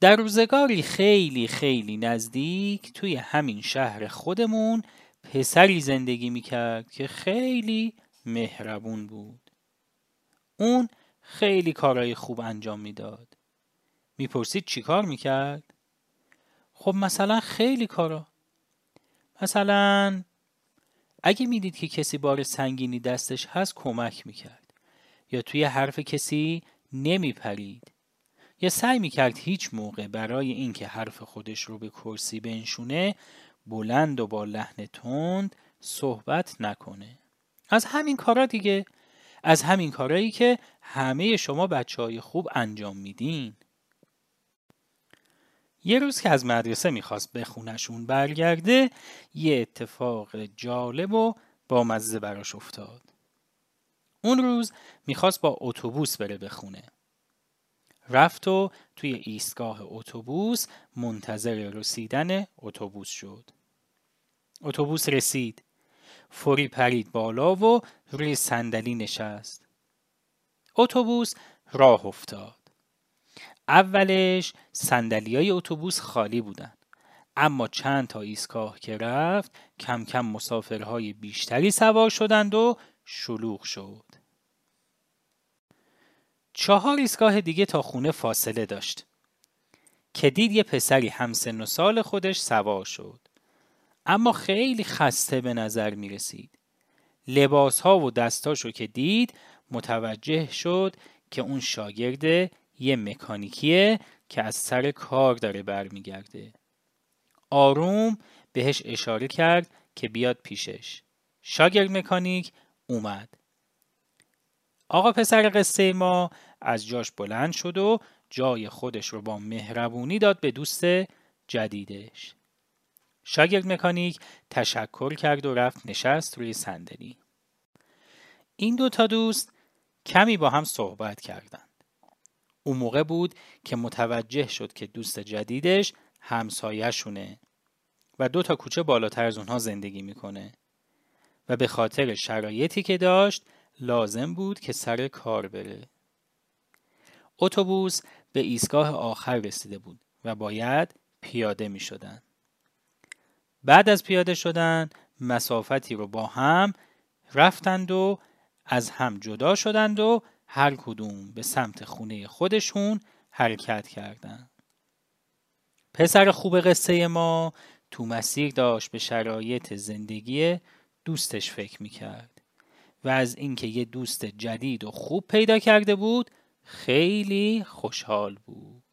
در روزگاری خیلی خیلی نزدیک توی همین شهر خودمون پسری زندگی می‌کرد که خیلی مهربون بود. اون خیلی کارهای خوب انجام می‌داد. می‌پرسید چی کار می‌کرد؟ خب مثلا خیلی کارا. مثلا اگه می‌دید که کسی بار سنگینی دستش هست کمک می‌کرد. یا توی حرف کسی نمیپرید. یا سعی می‌کرد هیچ موقع برای اینکه حرف خودش رو به کرسی بنشونه بلند و با لحن تند صحبت نکنه. از همین کارا دیگه از همین کارایی که همه شما بچه های خوب انجام میدین. یه روز که از مدرسه می‌خواست به خونشون برگرده یه اتفاق جالب و با مزه براش افتاد. اون روز می‌خواست با اتوبوس بره به خونه. رفت و توی ایستگاه اتوبوس منتظر رسیدن اتوبوس شد. اتوبوس رسید. فوری پرید بالا و روی صندلی نشست. اتوبوس راه افتاد. اولش سندلی های اتوبوس خالی بودن. اما چند تا ایستگاه که رفت کم کم مسافرهای بیشتری سوار شدند و شلوغ شد. چهار ایستگاه دیگه تا خونه فاصله داشت. که دید یه پسری همسن و سال خودش سوار شد. اما خیلی خسته به نظر می رسید. لباس ها و دستاشو که دید متوجه شد که اون شاگرد یه مکانیکیه که از سر کار داره برمیگرده. آروم بهش اشاره کرد که بیاد پیشش. شاگرد مکانیک اومد. آقا پسر قصه ما از جاش بلند شد و جای خودش رو با مهربونی داد به دوست جدیدش. شاگرد مکانیک تشکر کرد و رفت نشست روی صندلی. این دوتا دوست کمی با هم صحبت کردند. اون موقع بود که متوجه شد که دوست جدیدش همسایهشونه و دو تا کوچه بالاتر از اونها زندگی می‌کنه و به خاطر شرایطی که داشت لازم بود که سر کار بره. اتوبوس به ایستگاه آخر رسیده بود و باید پیاده می شدن. بعد از پیاده شدن مسافتی رو با هم رفتند و از هم جدا شدند و هر کدوم به سمت خونه خودشون حرکت کردند. پسر خوب قصه ما تو مسیر داشت به شرایط زندگی دوستش فکر می‌کرد و از اینکه یه دوست جدید و خوب پیدا کرده بود خیلی خوشحال بود.